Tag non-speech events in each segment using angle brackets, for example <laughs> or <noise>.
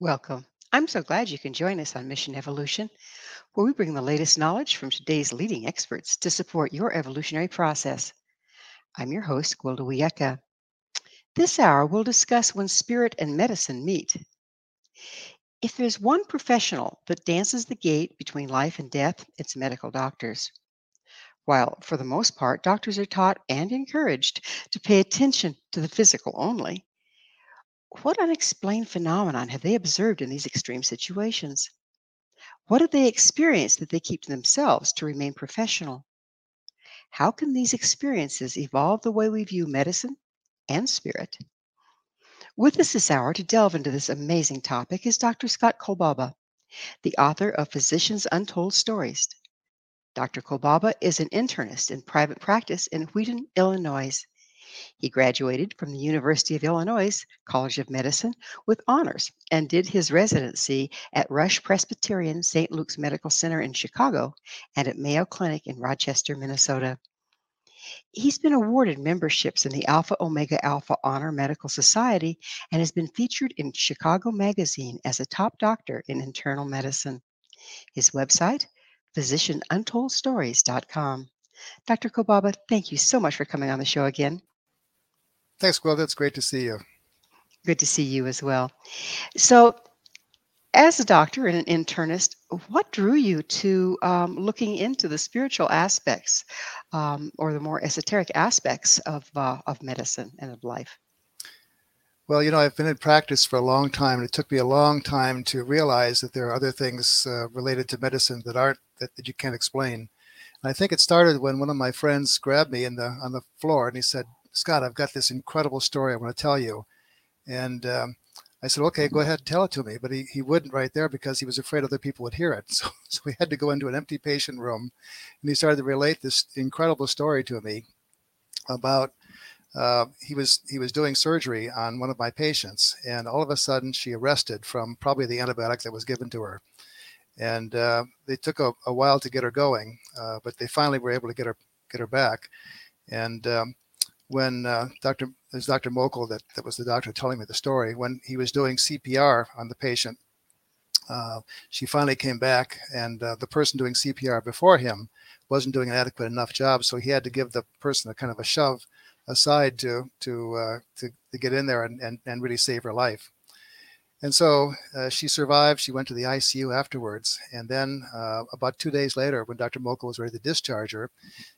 Welcome. I'm so glad you can join us on Mission Evolution, where we bring the latest knowledge from today's leading experts to support your evolutionary process. I'm your host, Gwilda Wiyaka. This hour, we'll discuss when spirit and medicine meet. If there's one professional that dances the gate between life and death, it's medical doctors. While, for the most part, doctors are taught and encouraged to pay attention to the physical only, what unexplained phenomenon have they observed in these extreme situations? What have they experienced that they keep to themselves to remain professional? How can these experiences evolve the way we view medicine and spirit? With us this hour to delve into this amazing topic is Dr. Scott Kolbaba, the author of Physicians Untold Stories. Dr. Kolbaba is an internist in private practice in Wheaton, Illinois. He graduated from the University of Illinois College of Medicine with honors and did his residency at Rush Presbyterian St. Luke's Medical Center in Chicago and at Mayo Clinic in Rochester, Minnesota. He's been awarded memberships in the Alpha Omega Alpha Honor Medical Society and has been featured in Chicago Magazine as a top doctor in internal medicine. His website, physiciansuntoldstories.com. Dr. Kolbaba, thank you so much for coming on the show again. Thanks, Will. It's great to see you. Good to see you as well. So, as a doctor and an internist, what drew you to um, looking into the spiritual aspects um, or the more esoteric aspects of, uh, of medicine and of life? Well, you know, I've been in practice for a long time, and it took me a long time to realize that there are other things uh, related to medicine that aren't that, that you can't explain. And I think it started when one of my friends grabbed me in the on the floor and he said, Scott, I've got this incredible story I want to tell you. And um, I said, okay, go ahead and tell it to me. But he, he wouldn't right there because he was afraid other people would hear it. <laughs> So, so we had to go into an empty patient room and he started to relate this incredible story to me about uh, he was he was doing surgery on one of my patients and all of a sudden she arrested from probably the antibiotic that was given to her and uh, they took a, a, while to get her going uh, but they finally were able to get her get her back and um, when uh, Dr. There's Dr. Mokel that, that was the doctor telling me the story. When he was doing CPR on the patient, uh, she finally came back, and uh, the person doing CPR before him wasn't doing an adequate enough job, so he had to give the person a kind of a shove aside to to uh, to, to get in there and, and, and really save her life. And so uh, she survived. She went to the ICU afterwards. And then uh, about two days later, when Dr. Mokel was ready to discharge her,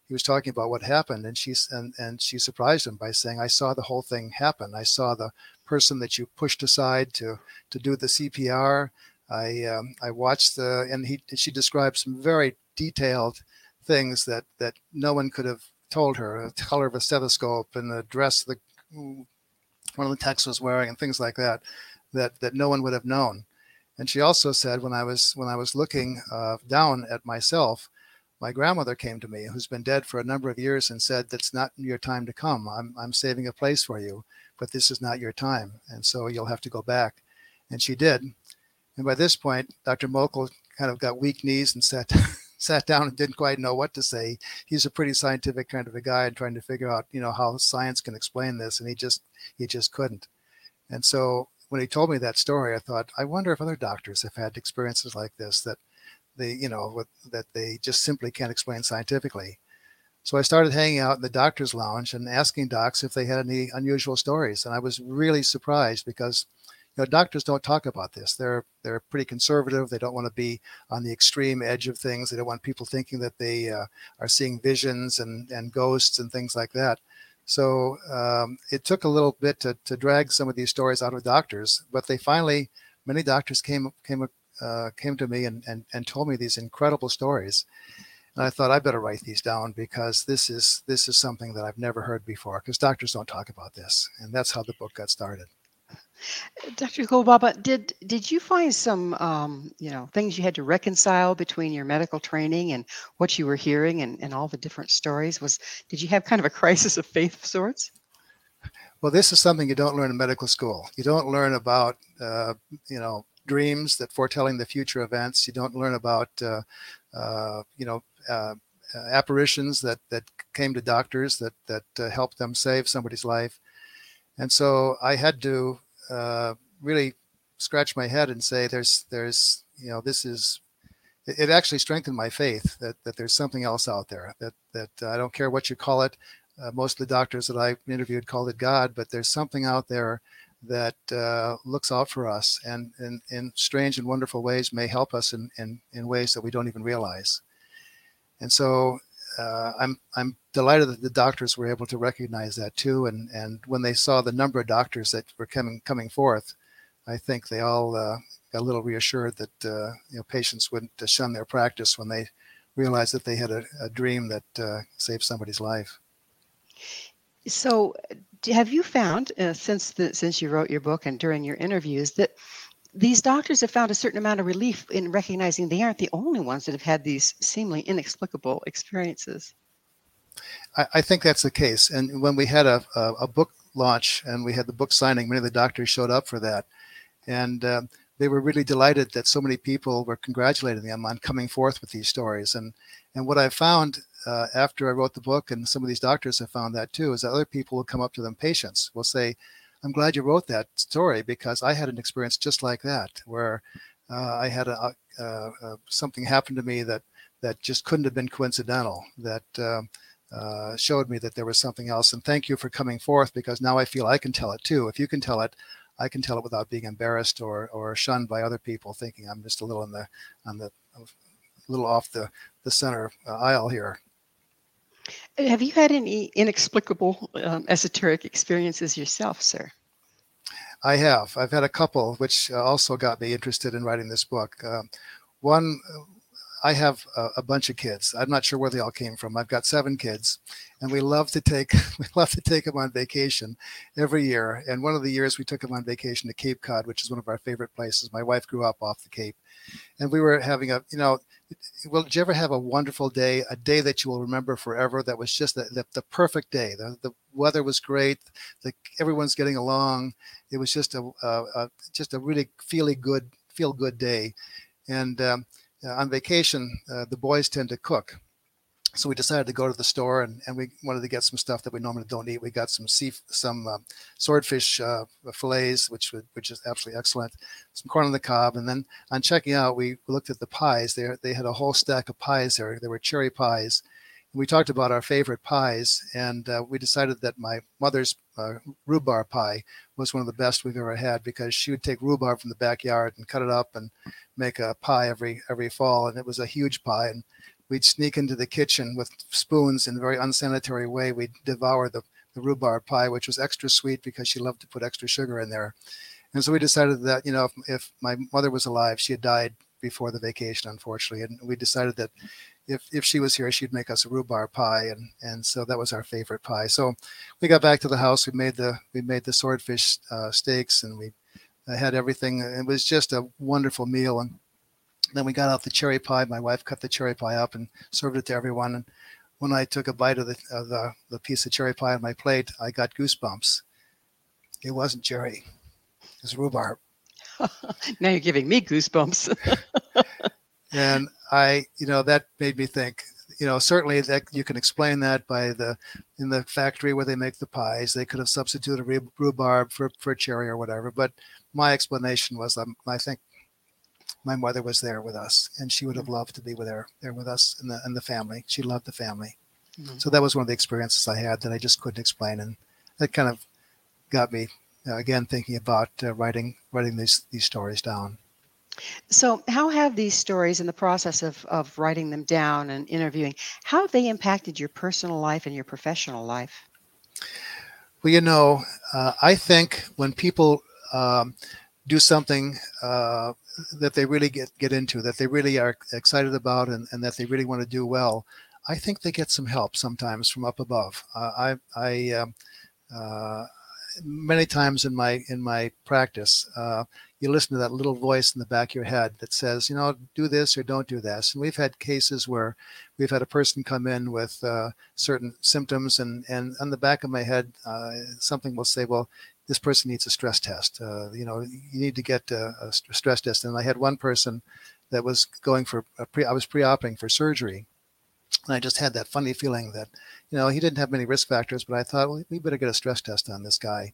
he was talking about what happened. And she, and, and she surprised him by saying, I saw the whole thing happen. I saw the person that you pushed aside to, to do the CPR. I, um, I watched the, and he, she described some very detailed things that, that no one could have told her the color of a stethoscope and the dress the one of the techs was wearing and things like that that that no one would have known. And she also said when I was when I was looking uh, down at myself, my grandmother came to me, who's been dead for a number of years, and said, "That's not your time to come. I'm I'm saving a place for you, but this is not your time, and so you'll have to go back." And she did. And by this point, Dr. Mokel kind of got weak knees and sat <laughs> sat down and didn't quite know what to say. He's a pretty scientific kind of a guy and trying to figure out, you know, how science can explain this, and he just he just couldn't. And so when he told me that story, I thought, I wonder if other doctors have had experiences like this that they, you know, with, that they just simply can't explain scientifically. So I started hanging out in the doctor's lounge and asking docs if they had any unusual stories, and I was really surprised because you know doctors don't talk about this. They're they're pretty conservative. They don't want to be on the extreme edge of things. They don't want people thinking that they uh, are seeing visions and and ghosts and things like that. So um, it took a little bit to, to drag some of these stories out of doctors, but they finally, many doctors came came uh, came to me and, and and told me these incredible stories. And I thought I better write these down because this is this is something that I've never heard before because doctors don't talk about this, and that's how the book got started. Dr. Kolbaba, did did you find some um, you know things you had to reconcile between your medical training and what you were hearing and, and all the different stories? Was did you have kind of a <laughs> crisis of faith of sorts? Well, this is something you don't learn in medical school. You don't learn about uh, you know dreams that foretelling the future events. You don't learn about uh, uh, you know uh, apparitions that that came to doctors that that uh, helped them save somebody's life. And so I had to uh, really scratch my head and say, "There's, there's, you know, this is." It, actually strengthened my faith that that there's something else out there. That that uh, I don't care what you call it. Uh, most of the doctors that I interviewed called it God, but there's something out there that uh, looks out for us and, in strange and wonderful ways may help us in, in, in ways that we don't even realize. And so uh, I'm I'm delighted that the doctors were able to recognize that too, and and when they saw the number of doctors that were coming coming forth, I think they all uh, got a little reassured that uh, you know patients wouldn't shun their practice when they realized that they had a, a dream that uh, saved somebody's life. So, have you found uh, since the, since you wrote your book and during your interviews that these doctors have found a certain amount of relief in recognizing they aren't the only ones that have had these seemingly inexplicable experiences. I, I think that's the case. And when we had a, a, a, book launch and we had the book signing, many of the doctors showed up for that. And uh, they were really delighted that so many people were congratulating them on coming forth with these stories. And, and what I found uh, after I wrote the book, and some of these doctors have found that too, is that other people will come up to them, patients will say, I'm glad you wrote that story because I had an experience just like that, where uh, I had a, a, a, something happen to me that that just couldn't have been coincidental. That um, uh, showed me that there was something else. And thank you for coming forth because now I feel I can tell it too. If you can tell it, I can tell it without being embarrassed or or shunned by other people, thinking I'm just a little in the on the a little off the the center uh, aisle here. Have you had any inexplicable um, esoteric experiences yourself, sir? I have. I've had a couple, which uh, also got me interested in writing this book. Um, one, I have a, a, bunch of kids. I'm not sure where they all came from. I've got seven kids, and we love to take <laughs> we love to take them on vacation every year. And one of the years we took them on vacation to Cape Cod, which is one of our favorite places. My wife grew up off the Cape, and we were having a you know well did you ever have a wonderful day a day that you will remember forever that was just the, the, the perfect day the, the weather was great the, everyone's getting along it was just a, a, a just a really feely good feel good day and um, on vacation uh, the boys tend to cook so we decided to go to the store and, and we wanted to get some stuff that we normally don't eat. We got some sea, some uh, swordfish uh, fillets, which which is absolutely excellent. Some corn on the cob, and then on checking out, we looked at the pies. They they had a whole stack of pies there. They were cherry pies, we talked about our favorite pies, and uh, we decided that my mother's uh, rhubarb pie was one of the best we've ever had because she would take rhubarb from the backyard and cut it up and make a pie every every fall, and it was a huge pie. And we'd sneak into the kitchen with spoons in a very unsanitary way. We'd devour the, the rhubarb pie, which was extra sweet because she loved to put extra sugar in there. And so we decided that you know if, if my mother was alive, she had died before the vacation, unfortunately, and we decided that if if she was here, she'd make us a rhubarb pie, and and so that was our favorite pie. So we got back to the house. We made the we made the swordfish uh, steaks, and we uh, had everything. It was just a wonderful meal. And then we got out the cherry pie. My wife cut the cherry pie up and served it to everyone. And when I took a bite of the of the, the piece of cherry pie on my plate, I got goosebumps. It wasn't cherry; it was rhubarb. <laughs> now you're giving me goosebumps. <laughs> and I, you know, that made me think. You know, certainly that you can explain that by the in the factory where they make the pies, they could have substituted rhubarb for for cherry or whatever. But my explanation was, um, I think my mother was there with us, and she would have mm-hmm. loved to be with her there with us and the and the family. She loved the family. Mm-hmm. So that was one of the experiences I had that I just couldn't explain, and that kind of got me uh, again thinking about uh, writing writing these these stories down. So, how have these stories in the process of, of writing them down and interviewing, how have they impacted your personal life and your professional life? Well, you know, uh, I think when people um, do something uh, that they really get, get into, that they really are excited about, and, and that they really want to do well, I think they get some help sometimes from up above. Uh, I, I um, uh, many times in my in my practice, uh, you listen to that little voice in the back of your head that says, you know, do this or don't do this. And we've had cases where we've had a person come in with uh, certain symptoms, and and on the back of my head, uh, something will say, well, this person needs a stress test. Uh, you know, you need to get a, a, stress test. And I had one person that was going for pre, I was pre-oping for surgery, and I just had that funny feeling that, you know, he didn't have many risk factors, but I thought, well, we better get a stress test on this guy.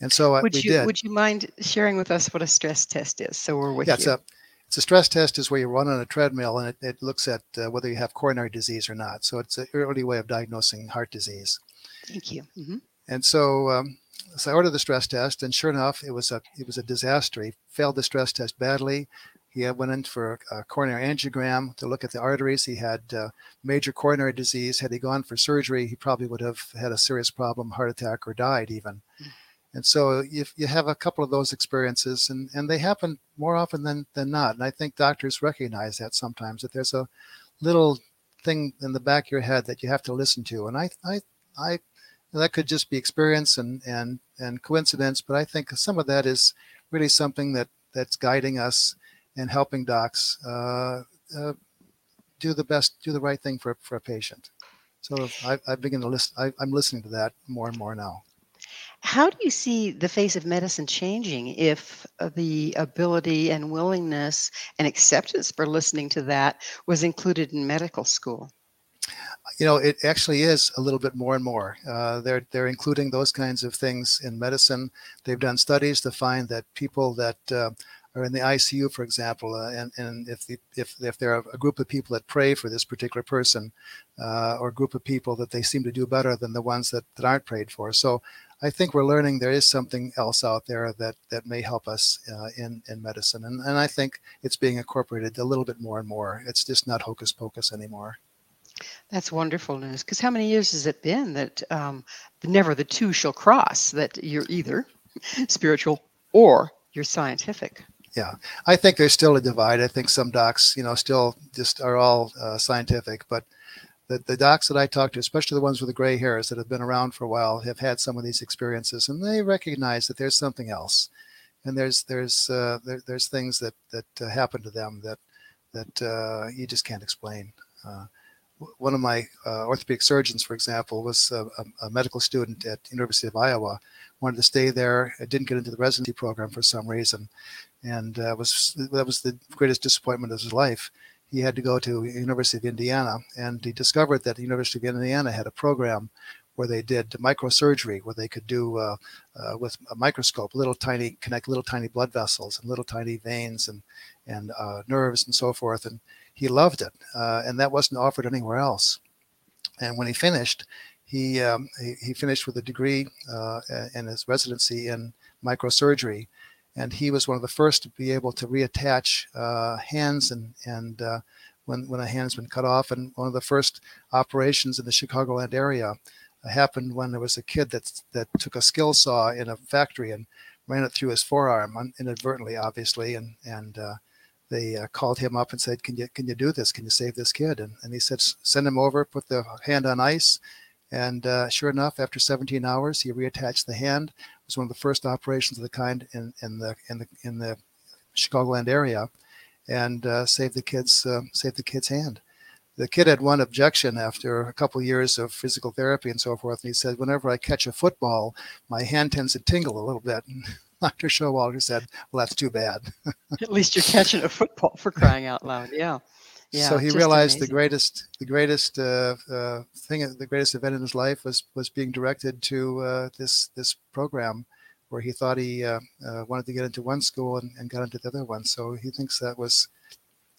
And so would we you did. would you mind sharing with us what a stress test is? So we're with yeah, you. It's a, it's a stress test is where you run on a treadmill and it, it looks at uh, whether you have coronary disease or not. So it's an early way of diagnosing heart disease. Thank you. Mm-hmm. And so, um, so I ordered the stress test, and sure enough, it was a it was a disaster. He failed the stress test badly. He went in for a coronary angiogram to look at the arteries. He had uh, major coronary disease. Had he gone for surgery, he probably would have had a serious problem, heart attack, or died even. Mm-hmm. And so if you have a couple of those experiences, and, and they happen more often than, than not. And I think doctors recognize that sometimes that there's a little thing in the back of your head that you have to listen to. And I, I, I, that could just be experience and, and, and coincidence, but I think some of that is really something that, that's guiding us and helping docs uh, uh, do the best, do the right thing for, for a patient. So I, I begin to listen. I, I'm listening to that more and more now. How do you see the face of medicine changing if uh, the ability and willingness and acceptance for listening to that was included in medical school? You know, it actually is a little bit more and more. Uh, they're they're including those kinds of things in medicine. They've done studies to find that people that uh, are in the ICU, for example, uh, and, and if, the, if, if there are a group of people that pray for this particular person uh, or a group of people that they seem to do better than the ones that, that aren't prayed for. So I think we're learning there is something else out there that, that may help us uh, in, in medicine. And, and I think it's being incorporated a little bit more and more. It's just not hocus pocus anymore. That's wonderful news. Because how many years has it been that um, never the two shall cross, that you're either <laughs> spiritual or you're scientific? Yeah. I think there's still a divide. I think some docs you know still just are all uh, scientific but the, the docs that i talk to especially the ones with the gray hairs that have been around for a while have had some of these experiences and they recognize that there's something else. And there's there's uh, there, there's things that that uh, happen to them that that uh, you just can't explain uh, one of my uh, orthopedic surgeons, for example, was a, a, medical student at University of Iowa. Wanted to stay there. didn't get into the residency program for some reason, and uh, was that was the greatest disappointment of his life. He had to go to University of Indiana, and he discovered that the University of Indiana had a program where they did microsurgery, where they could do uh, uh, with a microscope, little tiny connect little tiny blood vessels and little tiny veins and and uh, nerves and so forth. And he loved it, uh, and that wasn't offered anywhere else. And when he finished, he, um, he, he, finished with a degree uh, in his residency in microsurgery. And he was one of the first to be able to reattach uh, hands and, and uh, when, when a hand's been cut off. And one of the first operations in the Chicagoland area happened when there was a kid that, that took a skill saw in a factory and ran it through his forearm inadvertently, obviously. And, and uh, they uh, called him up and said, "Can you can you do this? Can you save this kid?" And, and he said, "Send him over, put the hand on ice." And uh, sure enough, after 17 hours, he reattached the hand. It was one of the first operations of the kind in, in the in the in the Chicagoland area, and uh, saved the kid's uh, saved the kid's hand. The kid had one objection after a couple of years of physical therapy and so forth, and he said, "Whenever I catch a football, my hand tends to tingle a little bit." <laughs> <laughs> Dr. Showalter said, "Well, that's too bad." <laughs> At least you're catching a football for crying out loud. Yeah. Yeah, so he realized amazing. the greatest, the greatest uh, uh, thing, the greatest event in his life was was being directed to uh, this this program, where he thought he uh, uh, wanted to get into one school and, and, got into the other one. So he thinks that was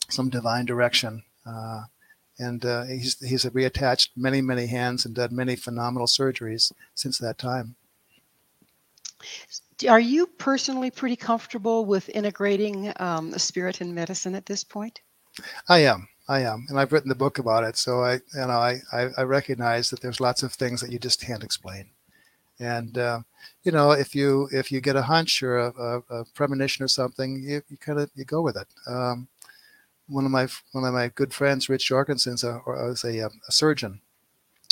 some divine direction, uh, and he's he's reattached many many hands and done many phenomenal surgeries since that time. Are you personally pretty comfortable with integrating um, spirit in medicine at this point? I am. I am, and I've written the book about it. So I, you know, I, I, I recognize that there's lots of things that you just can't explain. And uh, you know, if you if you get a hunch or a, a, a premonition or something, you, you kind of you go with it. Um, one of my one of my good friends, Rich Jorgensen's a, a, a surgeon,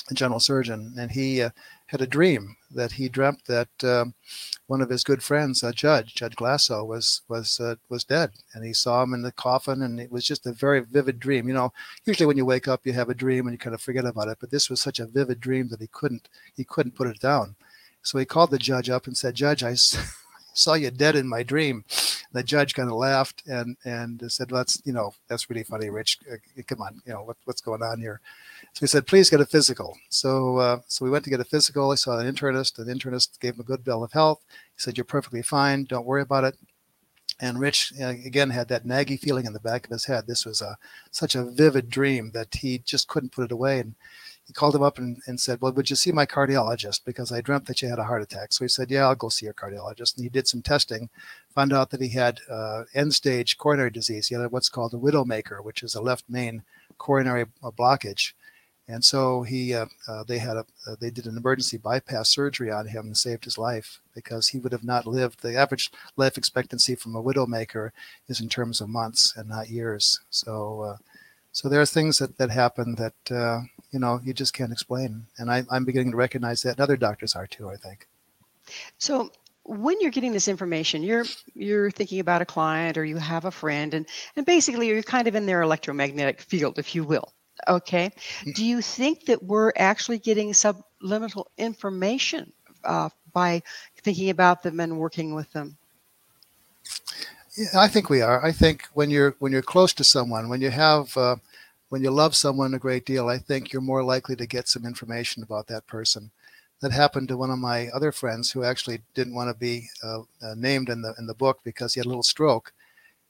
a general surgeon, and he uh, had a dream that he dreamt that um, one of his good friends, a judge, Judge Glasso, was was uh, was dead, and he saw him in the coffin, and it was just a very vivid dream. You know, usually when you wake up, you have a dream and you kind of forget about it, but this was such a vivid dream that he couldn't he couldn't put it down. So he called the judge up and said, "Judge, I." <laughs> saw you dead in my dream. The judge kind of laughed and and said, well, "That's you know that's really funny, Rich. Uh, come on, you know what, what's going on here." So he said, "Please get a physical." So uh, so we went to get a physical. I saw an internist. The internist gave him a good bill of health. He said, "You're perfectly fine. Don't worry about it." And Rich uh, again had that naggy feeling in the back of his head. This was a such a vivid dream that he just couldn't put it away. And he called him up and, and said, Well, would you see my cardiologist? Because I dreamt that you had a heart attack. So he said, Yeah, I'll go see your cardiologist. And he did some testing, found out that he had uh, end stage coronary disease. He had what's called a widowmaker, which is a left main coronary blockage. And so he, uh, uh, they had a, uh, they did an emergency bypass surgery on him and saved his life because he would have not lived. The average life expectancy from a widowmaker is in terms of months and not years. So, uh, so there are things that, that happen that, uh, you know, you just can't explain. And I, I'm beginning to recognize that and other doctors are too, I think. So when you're getting this information, you're you're thinking about a client or you have a friend and, and basically you're kind of in their electromagnetic field, if you will. Okay. Mm. Do you think that we're actually getting subliminal information uh, by thinking about them and working with them? Yeah, I think we are. I think when you're when you're close to someone, when you have uh, when you love someone a great deal, I think you're more likely to get some information about that person. That happened to one of my other friends who actually didn't want to be uh, uh, named in the in the book because he had a little stroke,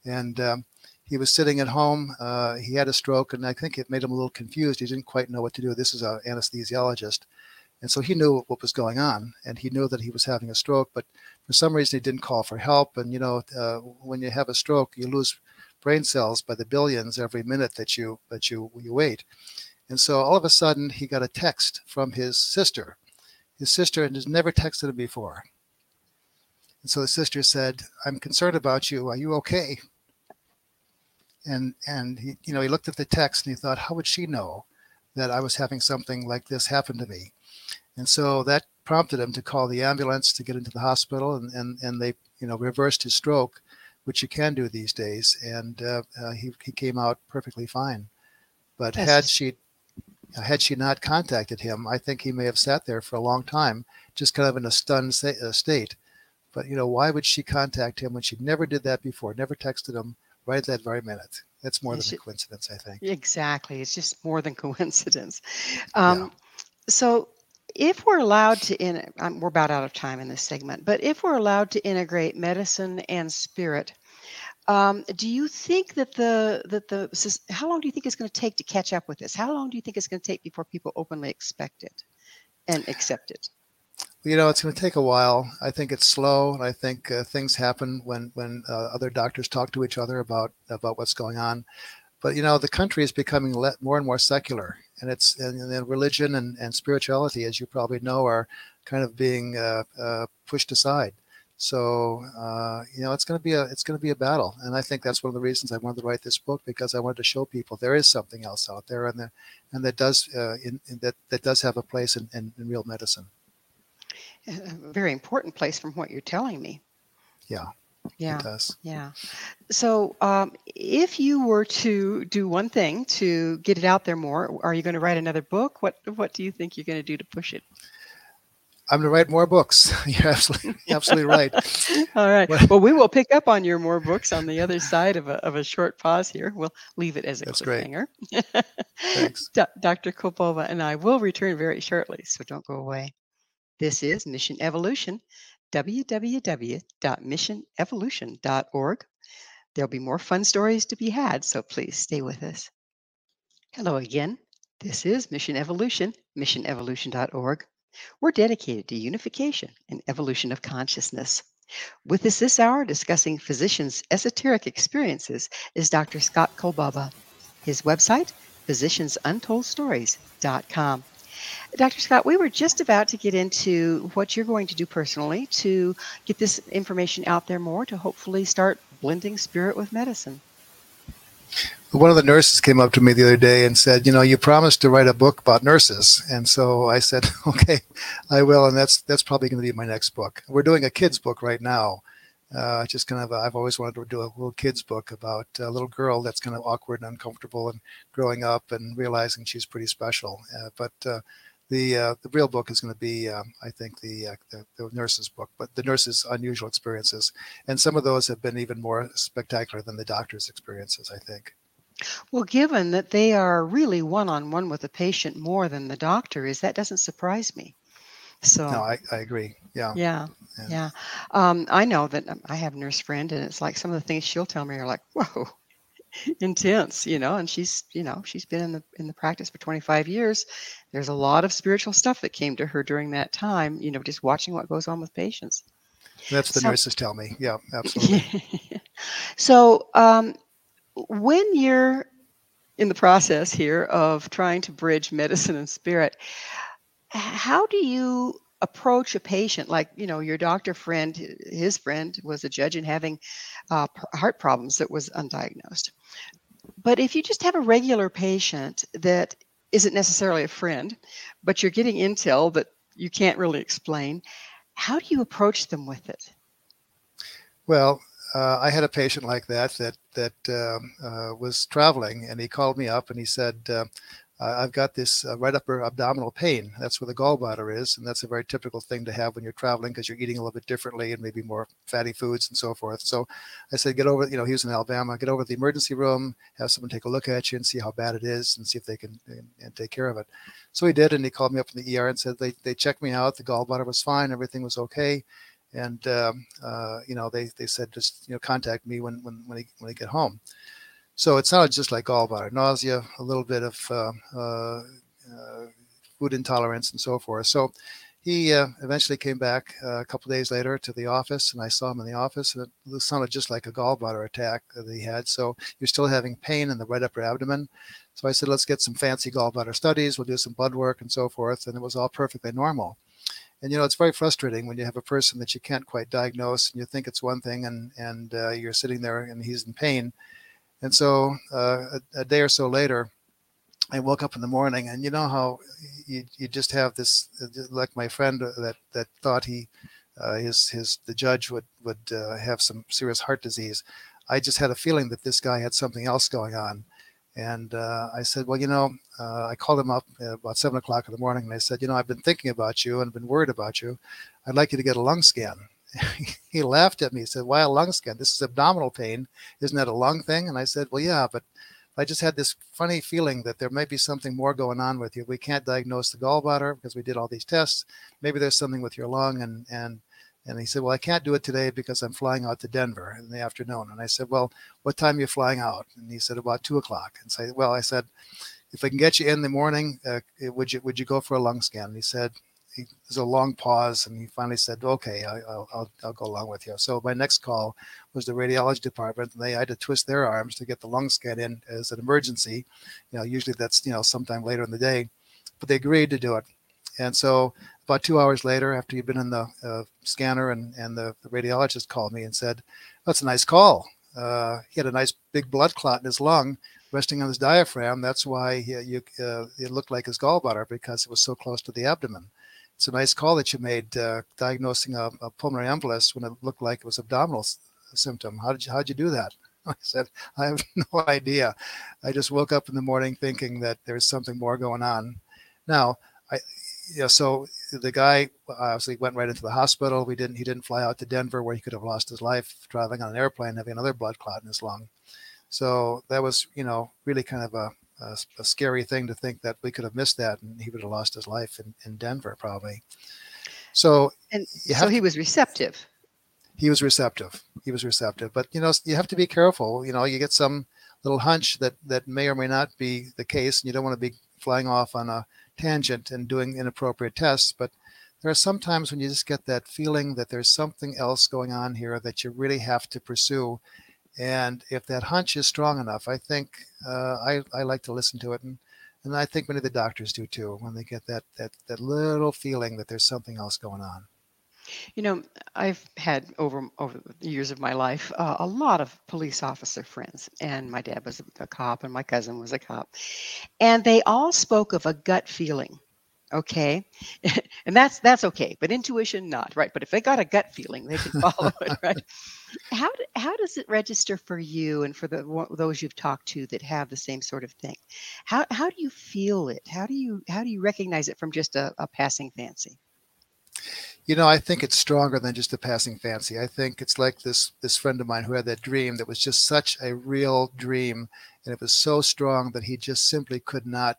and um, he was sitting at home. Uh, he had a stroke, and I think it made him a little confused. He didn't quite know what to do. This is an anesthesiologist, and so he knew what was going on, and he knew that he was having a stroke, but for some reason he didn't call for help. And you know, uh, when you have a stroke, you lose brain cells by the billions every minute that you that you you wait. And so all of a sudden he got a text from his sister. His sister had never texted him before. And so the sister said, "I'm concerned about you. Are you okay?" And and he you know he looked at the text and he thought, how would she know that I was having something like this happen to me? And so that prompted him to call the ambulance to get into the hospital, and and, and they you know reversed his stroke which you can do these days. And uh, uh, he, he came out perfectly fine. But had she had she not contacted him, I think he may have sat there for a long time, just kind of in a stunned uh, state. But you know, why would she contact him when she never did that before? Never texted him right at that very minute. That's more than a coincidence, I think. Exactly, it's just more than <laughs> coincidence. Um, yeah. So if we're allowed to in um, we're about out of time in this segment but if we're allowed to integrate medicine and spirit Um, do you think that the that the how long do you think it's going to take to catch up with this? How long do you think it's going to take before people openly expect it and accept it? You know, it's going to take a while. I think it's slow, and I think uh, things happen when when uh, other doctors talk to each other about about what's going on. But you know, the country is becoming more and more secular, and it's and, and religion and, and spirituality, as you probably know, are kind of being uh, uh pushed aside. So uh, you know, it's going to be a it's going to be a battle, and I think that's one of the reasons I wanted to write this book because I wanted to show people there is something else out there, and the, and that does uh, in, in that that does have a place in, in, in real medicine. A very important place from what you're telling me. Yeah. Yeah. It does. Yeah. So, um, if you were to do one thing to get it out there more, are you going to write another book? What What do you think you're going to do to push it? I'm going to write more books. <laughs> You're absolutely, <laughs> absolutely right. All right. Well, we will pick up on your more books on the other side of a, of a short pause here. We'll leave it as a That's cliffhanger. Thanks. D- Dr. Kolbaba and I will return very shortly, so don't go away. This is Mission Evolution, www.missionevolution.org. There'll be more fun stories to be had, so please stay with us. Hello again. This is Mission Evolution, missionevolution.org. We're dedicated to unification and evolution of consciousness. With us this hour discussing physicians' esoteric experiences is Dr. Scott Kolbaba. His website, physiciansuntoldstories.com. Dr. Scott, we were just about to get into what you're going to do personally to get this information out there more to hopefully start blending spirit with medicine one of the nurses came up to me the other day and said, "You know, you promised to write a book about nurses," and so I said, <laughs> "Okay, I will." And that's that's probably going to be my next book. We're doing a kids book right now. Uh, just kind of, a, I've always wanted to do a little kids book about a little girl that's kind of awkward and uncomfortable and growing up and realizing she's pretty special. Uh, but uh, the uh, the real book is going to be, um, I think, the, uh, the, the nurse's book, but the nurse's unusual experiences, and some of those have been even more spectacular than the doctor's experiences. I think. Well, given that they are really one on one with the patient more than the doctor is, that doesn't surprise me. So, no, I, I agree. Yeah. Yeah. Yeah. yeah. Um, I know that I have a nurse friend, and it's like some of the things she'll tell me are like, <laughs> whoa, intense, you know, and she's, you know, she's been in the in the practice for 25 years. There's a lot of spiritual stuff that came to her during that time, you know, just watching what goes on with patients. That's the so, nurses tell me. Yeah, <laughs> absolutely. so, um, when you're in the process here of trying to bridge medicine and spirit, how do you approach a patient? Like you know your doctor friend his friend was a judge and having uh, heart problems that was undiagnosed. But if you just have a regular patient that isn't necessarily a friend but you're getting intel that you can't really explain how do you approach them with it? Well uh, I had a patient like that that that um, uh, was traveling, and he called me up and he said, uh, "I've got this uh, right upper abdominal pain. That's where the gallbladder is, and that's a very typical thing to have when you're traveling because you're eating a little bit differently and maybe more fatty foods and so forth." So I said, "Get over. You know, he was in Alabama. Get over to the emergency room, have someone take a look at you and see how bad it is, and see if they can and, and take care of it." So he did, and he called me up from the ER and said they they checked me out. The gallbladder was fine. Everything was okay and um, uh, you know they, they said just you know contact me when when when they, when they get home so it sounded just like all gallbladder nausea a little bit of uh, uh, uh food intolerance and so forth. So he uh, eventually came back uh, a couple days later to the office and i saw him in the office and it sounded just like a gallbladder attack that he had. So you're still having pain in the right upper abdomen. So i said let's get some fancy gallbladder studies. We'll do some blood work and so forth. And it was all perfectly normal. And you know it's very frustrating when you have a person that you can't quite diagnose and you think it's one thing and and uh, you're sitting there and he's in pain and so uh, a, a, day or so later i woke up in the morning and you know how you, you just have this like my friend that that thought he uh, his his the judge would would uh, have some serious heart disease i just had a feeling that this guy had something else going on and uh, I said, well, you know, uh, I called him up about seven o'clock in the morning and I said, you know, I've been thinking about you and been worried about you. I'd like you to get a lung scan. <laughs> he laughed at me. He said, why a lung scan? This is abdominal pain. Isn't that a lung thing? And I said, well, yeah, but I just had this funny feeling that there may be something more going on with you. We can't diagnose the gallbladder because we did all these tests. Maybe there's something with your lung and, and, And he said, Well, I can't do it today because I'm flying out to Denver in the afternoon. And I said, Well, what time are you flying out? And he said, About two o'clock. And say, Well, I said, if I can get you in the morning, uh, would you would you go for a lung scan? And he said, he, there's a long pause, and he finally said, "Okay, I, will I'll I'll go along with you." So my next call was the radiology department, and they had to twist their arms to get the lung scan in as an emergency. You know, usually that's you know sometime later in the day, but they agreed to do it. And so about two hours later, after you've been in the uh, scanner, and and the, the, radiologist called me and said, "That's a nice call." Uh, he had a nice big blood clot in his lung resting on his diaphragm. That's why he, you, uh, it looked like his gallbladder because it was so close to the abdomen it's a nice call that you made uh, diagnosing a, a, pulmonary embolus when it looked like it was abdominal symptom. How did you how'd you do that? <laughs> I said I have <laughs> no idea. I just woke up in the morning thinking that there's something more going on. Now I yeah, so the guy obviously went right into the hospital. We didn't he didn't fly out to Denver where he could have lost his life traveling on an airplane having another blood clot in his lung. So that was you know really kind of a a, a, scary thing to think that we could have missed that and he would have lost his life in, in Denver probably. So and so he was receptive. He was receptive. He was receptive. But you know, you have to be careful. You know, you get some little hunch that that may or may not be the case, and you don't want to be flying off on a tangent and doing inappropriate tests. But there are some times when you just get that feeling that there's something else going on here that you really have to pursue and if that hunch is strong enough, I think uh, I, I like to listen to it. And, and I think many of the doctors do too, when they get that, that, that little feeling that there's something else going on. You know, I've had over over the years of my life uh, a lot of police officer friends, and my dad was a, a cop, and my cousin was a cop, and they all spoke of a gut feeling okay? <laughs> And that's that's okay but intuition not right? But if they got a gut feeling they can <laughs> follow it right? How do, how does it register for you and for the those you've talked to that have the same sort of thing? How how do you feel it? How do you how do you recognize it from just a, a passing fancy? You know i think it's stronger than just a passing fancy. I think it's like this this friend of mine who had that dream that was just such a real dream and it was so strong that he just simply could not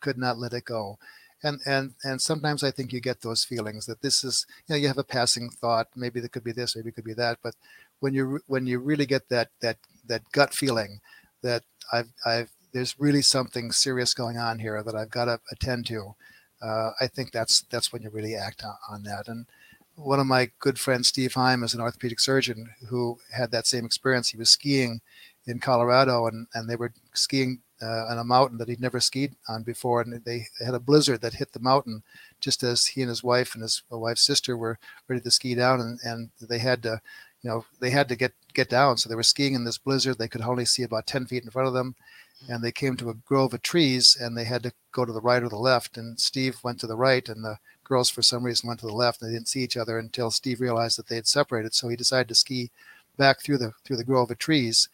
could not let it go and and and sometimes i think you get those feelings that this is you know you have a passing thought maybe it could be this maybe it could be that but when you when you really get that that that gut feeling that i've i've there's really something serious going on here that i've got to attend to uh, i think that's that's when you really act on, on that. And one of my good friends steve heim is an orthopedic surgeon who had that same experience. He was skiing in colorado and and they were skiing uh, on a mountain that he'd never skied on before, and they, they had a blizzard that hit the mountain just as he and his wife and his wife's sister were ready to ski down, and, and they had to, you know, they had to get get down. So they were skiing in this blizzard. They could only see about 10 feet in front of them, and they came to a grove of trees, and they had to go to the right or the left. And Steve went to the right, and the girls for some reason went to the left. And they didn't see each other until Steve realized that they had separated. So he decided to ski back through the through the grove of trees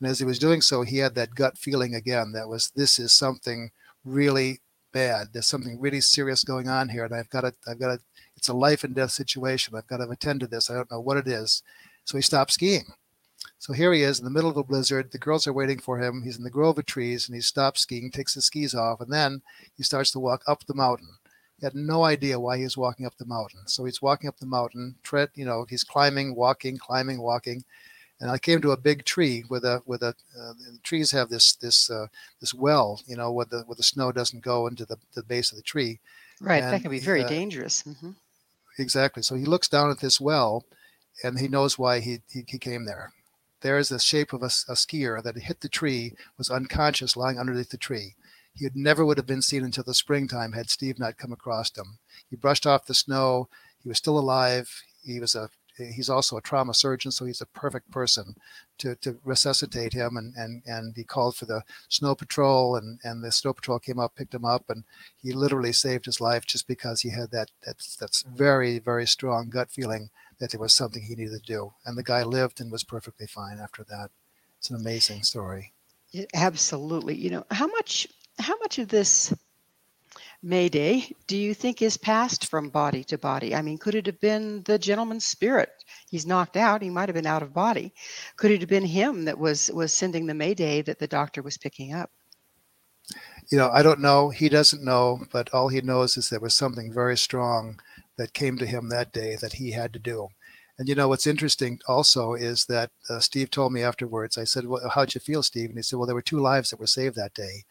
and as he was doing so, he had that gut feeling again that was, this is something really bad. There's something really serious going on here. And I've got to, I've got to, it's a life and death situation. I've got to attend to this. I don't know what it is. So he stopped skiing. So here he is in the middle of a blizzard. The girls are waiting for him. He's in the grove of trees and he stops skiing, takes his skis off, and then he starts to walk up the mountain. He had no idea why he was walking up the mountain. So he's walking up the mountain, tread, you know, he's climbing, walking, climbing, walking and I came to a big tree with a with a uh, trees have this this uh, this well, you know, where the where the snow doesn't go into the, the base of the tree. Right, and, that can be very uh, dangerous. Mm-hmm. Exactly. So he looks down at this well, and he knows why he he, he came there. There is the shape of a, a skier that hit the tree, was unconscious, lying underneath the tree. He never would have been seen until the springtime had Steve not come across him. He brushed off the snow. He was still alive. He was a he's also a trauma surgeon, so he's a perfect person to, to resuscitate him. And, and, and he called for the snow patrol, and, and the snow patrol came up, picked him up, and he literally saved his life just because he had that that's that's very very strong gut feeling that there was something he needed to do. And the guy lived and was perfectly fine after that. It's an amazing story. absolutely. You know how much how much of this Mayday, do you think is passed from body to body? I mean, could it have been the gentleman's spirit? He's knocked out. He might have been out of body. Could it have been him that was was sending the Mayday that the doctor was picking up? You know, I don't know. He doesn't know, but all he knows is there was something very strong that came to him that day that he had to do. And you know what's interesting also is that uh, Steve told me afterwards. I said, well, "How'd you feel, Steve?" And he said, "Well, there were two lives that were saved that day."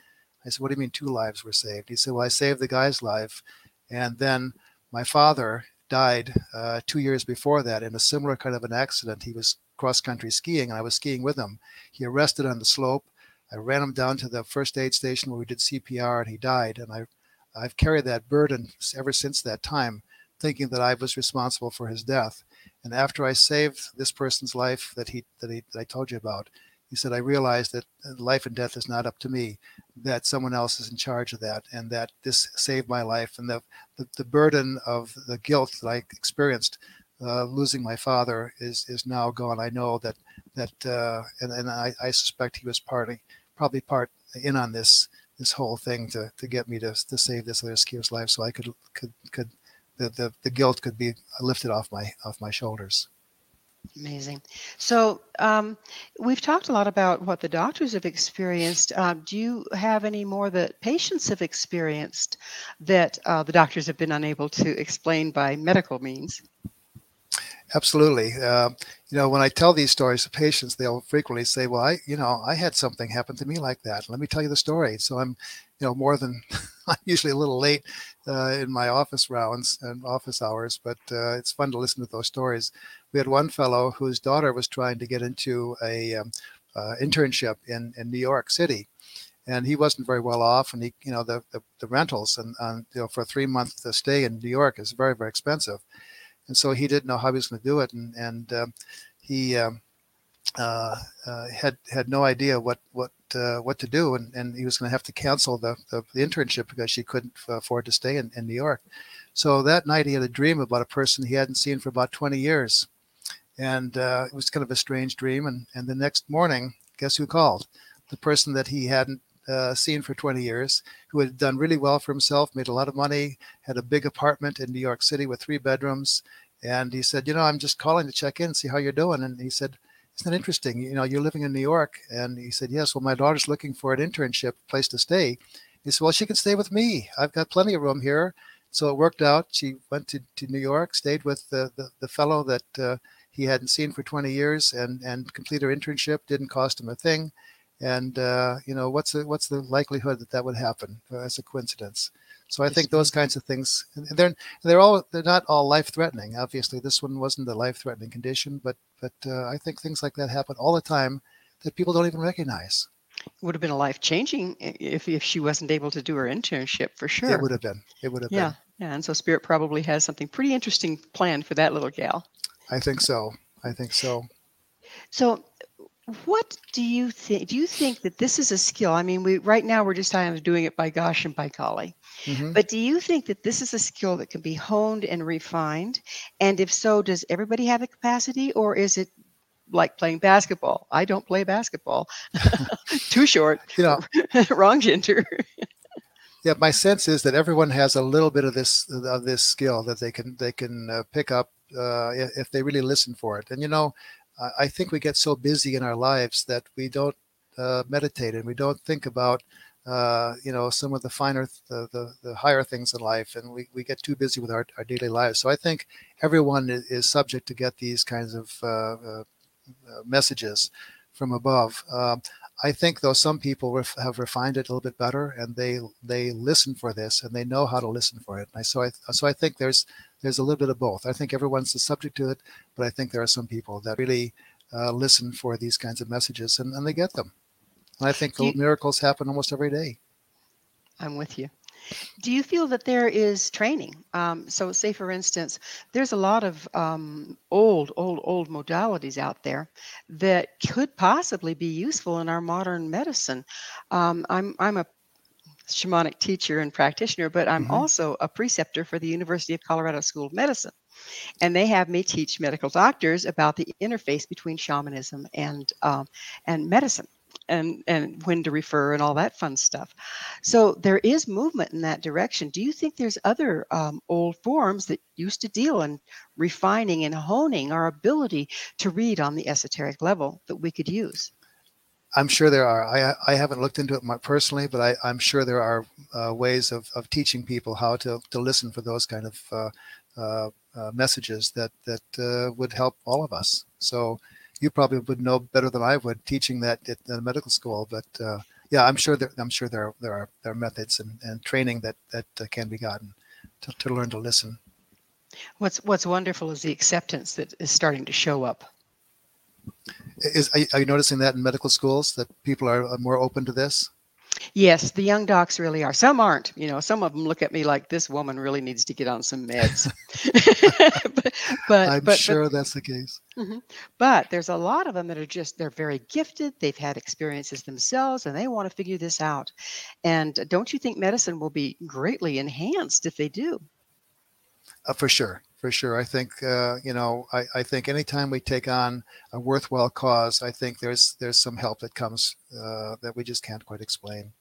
I said, "What do you mean two lives were saved?" He said, "Well, I saved the guy's life, and then my father died uh, two years before that in a similar kind of an accident. He was cross country skiing, and I was skiing with him. He arrested on the slope. I ran him down to the first aid station where we did CPR, and he died. And I, I've carried that burden ever since that time, thinking that I was responsible for his death. And after I saved this person's life that he that, he, that I told you about, he said, I realized that life and death is not up to me, that someone else is in charge of that, and that this saved my life. And the, the, the burden of the guilt that I experienced uh, losing my father is is now gone. I know that that uh, and, and I, I suspect he was partly probably part in on this this whole thing to, to get me to, to save this other skier's life so I could could could the, the, the guilt could be lifted off my off my shoulders. Amazing. So um, we've talked a lot about what the doctors have experienced. Uh, do you have any more that patients have experienced that uh, the doctors have been unable to explain by medical means? Absolutely. Uh, you know, when I tell these stories to patients, they'll frequently say, "Well, I, you know, I had something happen to me like that. Let me tell you the story." So I'm, you know, more than <laughs> I'm usually a little late uh, in my office rounds and office hours, but uh, it's fun to listen to those stories. We had one fellow whose daughter was trying to get into a um, uh, internship in in New York City, and he wasn't very well off, and he, you know, the the, the rentals and, and you know for a three month stay in New York is very very expensive and so he didn't know how he was going to do it, and and um, he um, uh, uh, had had no idea what what uh, what to do, and, and he was going to have to cancel the, the, the internship because she couldn't afford to stay in, in New York. So that night he had a dream about a person he hadn't seen for about 20 years, and uh, it was kind of a strange dream. And and the next morning, guess who called? The person that he hadn't uh, seen for 20 years, who had done really well for himself, made a lot of money, had a big apartment in New York City with three bedrooms. And he said, You know, I'm just calling to check in, see how you're doing. And he said, Isn't that interesting? You know, you're living in New York. And he said, Yes, well, my daughter's looking for an internship place to stay. He said, Well, she can stay with me. I've got plenty of room here. So it worked out. She went to, to New York, stayed with the, the, the fellow that uh, he hadn't seen for 20 years, and, and completed her internship. Didn't cost him a thing and uh, you know what's the what's the likelihood that that would happen as a coincidence? So i think those kinds of things they're they're all they're not all life threatening obviously this one wasn't a life threatening condition but but uh, i think things like that happen all the time that people don't even recognize. It would have been a life changing if, if she wasn't able to do her internship for sure. it would have been. It would have yeah been. yeah and so spirit probably has something pretty interesting planned for that little gal. I think so. I think so. So what do you think? Do you think that this is a skill? I mean, we right now we're just kind of doing it by gosh and by golly. Mm-hmm. But do you think that this is a skill that can be honed and refined? And if so, does everybody have the capacity, or is it like playing basketball? I don't play basketball. <laughs> Too short. You know, <laughs> wrong gender. yeah, my sense is that everyone has a little bit of this of this skill that they can they can uh, pick up uh, if they really listen for it. And you know, I think we get so busy in our lives that we don't uh, meditate and we don't think about uh, you know some of the finer the, the, the, higher things in life and we, we get too busy with our, our daily lives. So i think everyone is subject to get these kinds of uh, uh, uh messages from above. Um, i think though some people ref- have refined it a little bit better and they they listen for this and they know how to listen for it. And I, so i so i think there's there's a little bit of both. I think everyone's the subject to it, but I think there are some people that really uh, listen for these kinds of messages and, and they get them. And I think you, miracles happen almost every day. I'm with you. Do you feel that there is training? Um, so, say for instance, there's a lot of um, old, old, old modalities out there that could possibly be useful in our modern medicine. Um, I'm I'm a shamanic teacher and practitioner, but I'm mm-hmm. also a preceptor for the University of Colorado School of Medicine. And they have me teach medical doctors about the interface between shamanism and um, and medicine and and when to refer and all that fun stuff. So there is movement in that direction. Do you think there's other um, old forms that used to deal in refining and honing our ability to read on the esoteric level that we could use? I'm sure there are. I, I haven't looked into it personally, but I, am sure there are uh, ways of, of teaching people how to, to listen for those kind of uh, uh, uh, messages that that uh, would help all of us. So you probably would know better than I would teaching that at the medical school. But uh, yeah, I'm sure that I'm sure there there are there are methods and, and training that that can be gotten to, to learn to listen. What's What's wonderful is the acceptance that is starting to show up. Is are you, are you noticing that in medical schools that people are more open to this? Yes, the young docs really are. Some aren't. You know, some of them look at me like this woman really needs to get on some meds. <laughs> <laughs> but, but, I'm but, sure but, that's the case. Mm-hmm. But there's a lot of them that are just they're very gifted. They've had experiences themselves, and they want to figure this out. And don't you think medicine will be greatly enhanced if they do? Uh, for sure for sure. I think uh, you know, I, I think anytime we take on a worthwhile cause, I think there's there's some help that comes uh, that we just can't quite explain,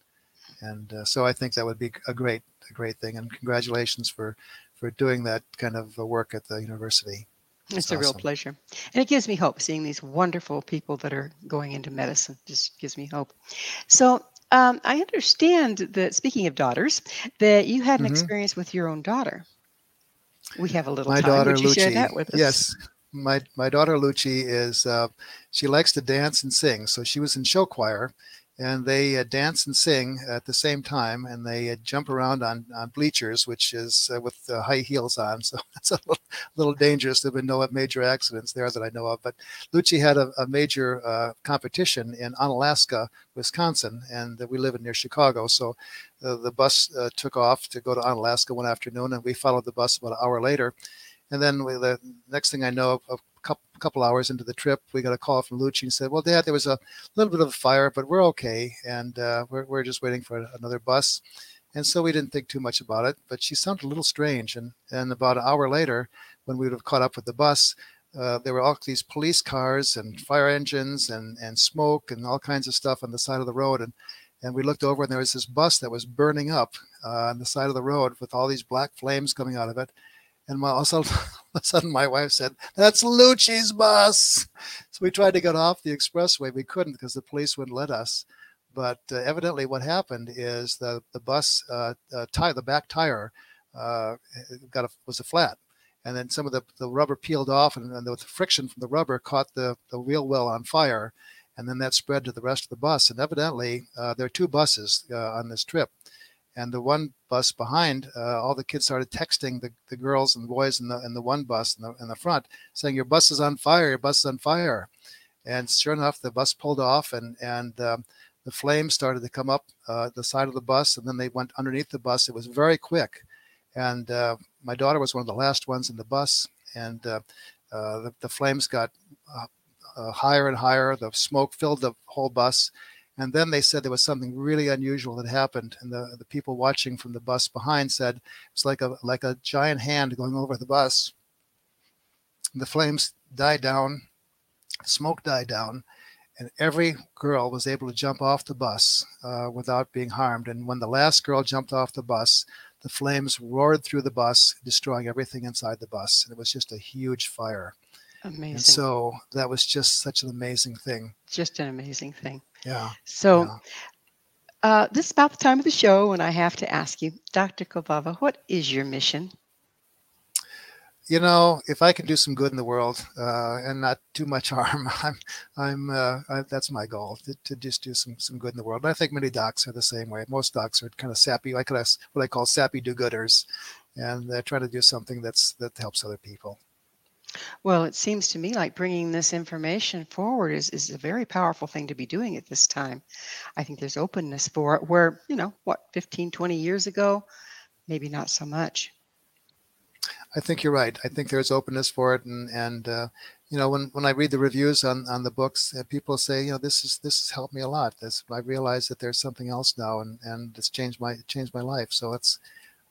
and uh, so I think that would be a great a great thing. And congratulations for for doing that kind of work at the university. It's, it's a awesome. real pleasure, and it gives me hope seeing these wonderful people that are going into medicine. Just gives me hope. So um, I understand that speaking of daughters, that you had an mm-hmm. experience with your own daughter. We have a little my time. daughter Would you Lucci, share that with us? Yes, my my daughter Lucci is uh, she likes to dance and sing. So she was in show choir, and they uh, dance and sing at the same time, and they uh, jump around on, on bleachers, which is uh, with high heels on. <laughs> So it's a little, little dangerous. There have been no major accidents there that I know of. But Lucci had a, a major uh, competition in Onalaska, Wisconsin, and we live in near Chicago. So uh, the bus uh, took off to go to Onalaska one afternoon, and we followed the bus about an hour later. And then we, the next thing I know, a couple, couple hours into the trip, we got a call from Lucci and said, "Well, Dad, there was a little bit of a fire, but we're okay, and uh, we're we're just waiting for another bus." And so we didn't think too much about it. But she sounded a little strange, and and about an hour later, when we would have caught up with the bus, uh, there were all these police cars and fire engines and and smoke and all kinds of stuff on the side of the road, and and we looked over and there was this bus that was burning up uh, on the side of the road with all these black flames coming out of it and my, <laughs> all, of a sudden, my wife said, That's Lucci's bus. So we tried to get off the expressway. We couldn't because the police wouldn't let us. But uh, evidently, what happened is the, the bus uh, uh, tire, the back tire, uh, got a, was a flat. And then some of the, the rubber peeled off, and, and the friction from the rubber caught the, the wheel well on fire. And then that spread to the rest of the bus. And evidently, uh, there are two buses uh, on this trip and the one bus behind, uh, all the kids started texting the, the girls and boys in the in the one bus in the, in the front, saying, "Your bus is on fire! Your bus is on fire!" And sure enough, the bus pulled off, and and um, the flames started to come up uh, the side of the bus, and then they went underneath the bus. It was very quick, and uh, my daughter was one of the last ones in the bus, and uh, uh, the, the flames got uh, higher and higher. The smoke filled the whole bus and then they said there was something really unusual that happened, and the, the people watching from the bus behind said it's like a like a giant hand going over the bus. The flames died down, smoke died down, and every girl was able to jump off the bus uh, without being harmed. And when the last girl jumped off the bus, the flames roared through the bus, destroying everything inside the bus. And it was just a huge fire. Amazing. And so that was just such an amazing thing. Just an amazing thing. Yeah. So yeah. Uh, this is about the time of the show when I have to ask you, Dr. Kolbaba, what is your mission? You know, if I can do some good in the world uh, and not too much <laughs> harm, I'm, I'm, uh, I, that's my goal to, to, just do some, some good in the world. And I think many docs are the same way. Most docs are kind of sappy, like what I call sappy do-gooders, and they're trying to do something that's that helps other people. Well, it seems to me like bringing this information forward is, is a very powerful thing to be doing at this time. I think there's openness for it where, you know, what, 15, 20 years ago, maybe not so much. I think you're right. I think there's openness for it, and and uh, you know when, when I read the reviews on, on the books, uh, people say you know this is this has helped me a lot. This I realize that there's something else now, and and it's changed my changed my life. So it's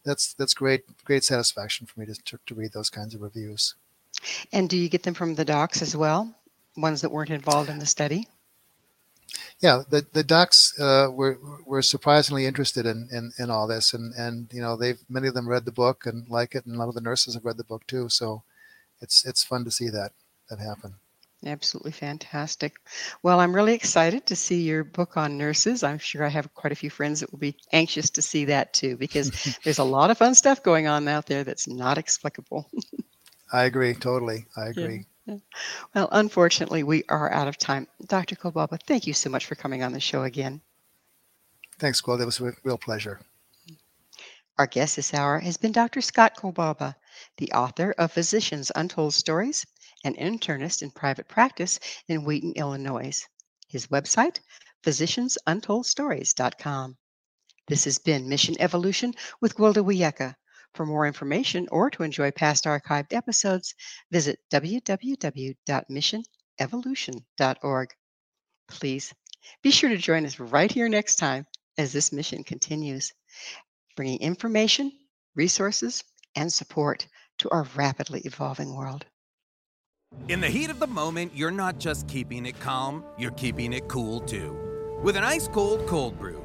that's that's great great satisfaction for me to to, to read those kinds of reviews. And do you get them from the docs as well, ones that weren't involved in the study? Yeah, the the docs uh, were were surprisingly interested in, in in all this, and and you know they've many of them read the book and like it, and a lot of the nurses have read the book too. So it's it's fun to see that that happen. Absolutely fantastic. Well, I'm really excited to see your book on nurses. I'm sure I have quite a few friends that will be anxious to see that too, because <laughs> there's a lot of fun stuff going on out there that's not explicable. <laughs> I agree totally. I agree. Yeah. Well, unfortunately, we are out of time. Dr. Kolbaba, thank you so much for coming on the show again. Thanks, Gwilda. It was a real pleasure. Our guest this hour has been Dr. Scott Kolbaba, the author of Physicians Untold Stories, an internist in private practice in Wheaton, Illinois. His website, physiciansuntoldstories.com. This has been Mission Evolution with Gwilda Wiyaka. For more information or to enjoy past archived episodes, visit www.missionevolution.org. Please be sure to join us right here next time as this mission continues, bringing information, resources, and support to our rapidly evolving world. In the heat of the moment, you're not just keeping it calm, you're keeping it cool too. With an ice cold cold brew.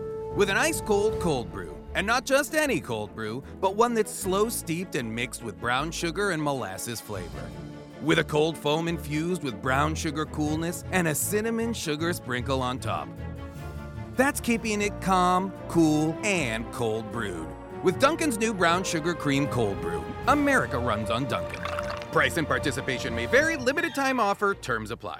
With an ice cold cold brew. And not just any cold brew, but one that's slow steeped and mixed with brown sugar and molasses flavor. With a cold foam infused with brown sugar coolness and a cinnamon sugar sprinkle on top. That's keeping it calm, cool, and cold brewed. With Dunkin's new brown sugar cream cold brew, America runs on Dunkin'. Price and participation may vary, limited time offer, terms apply.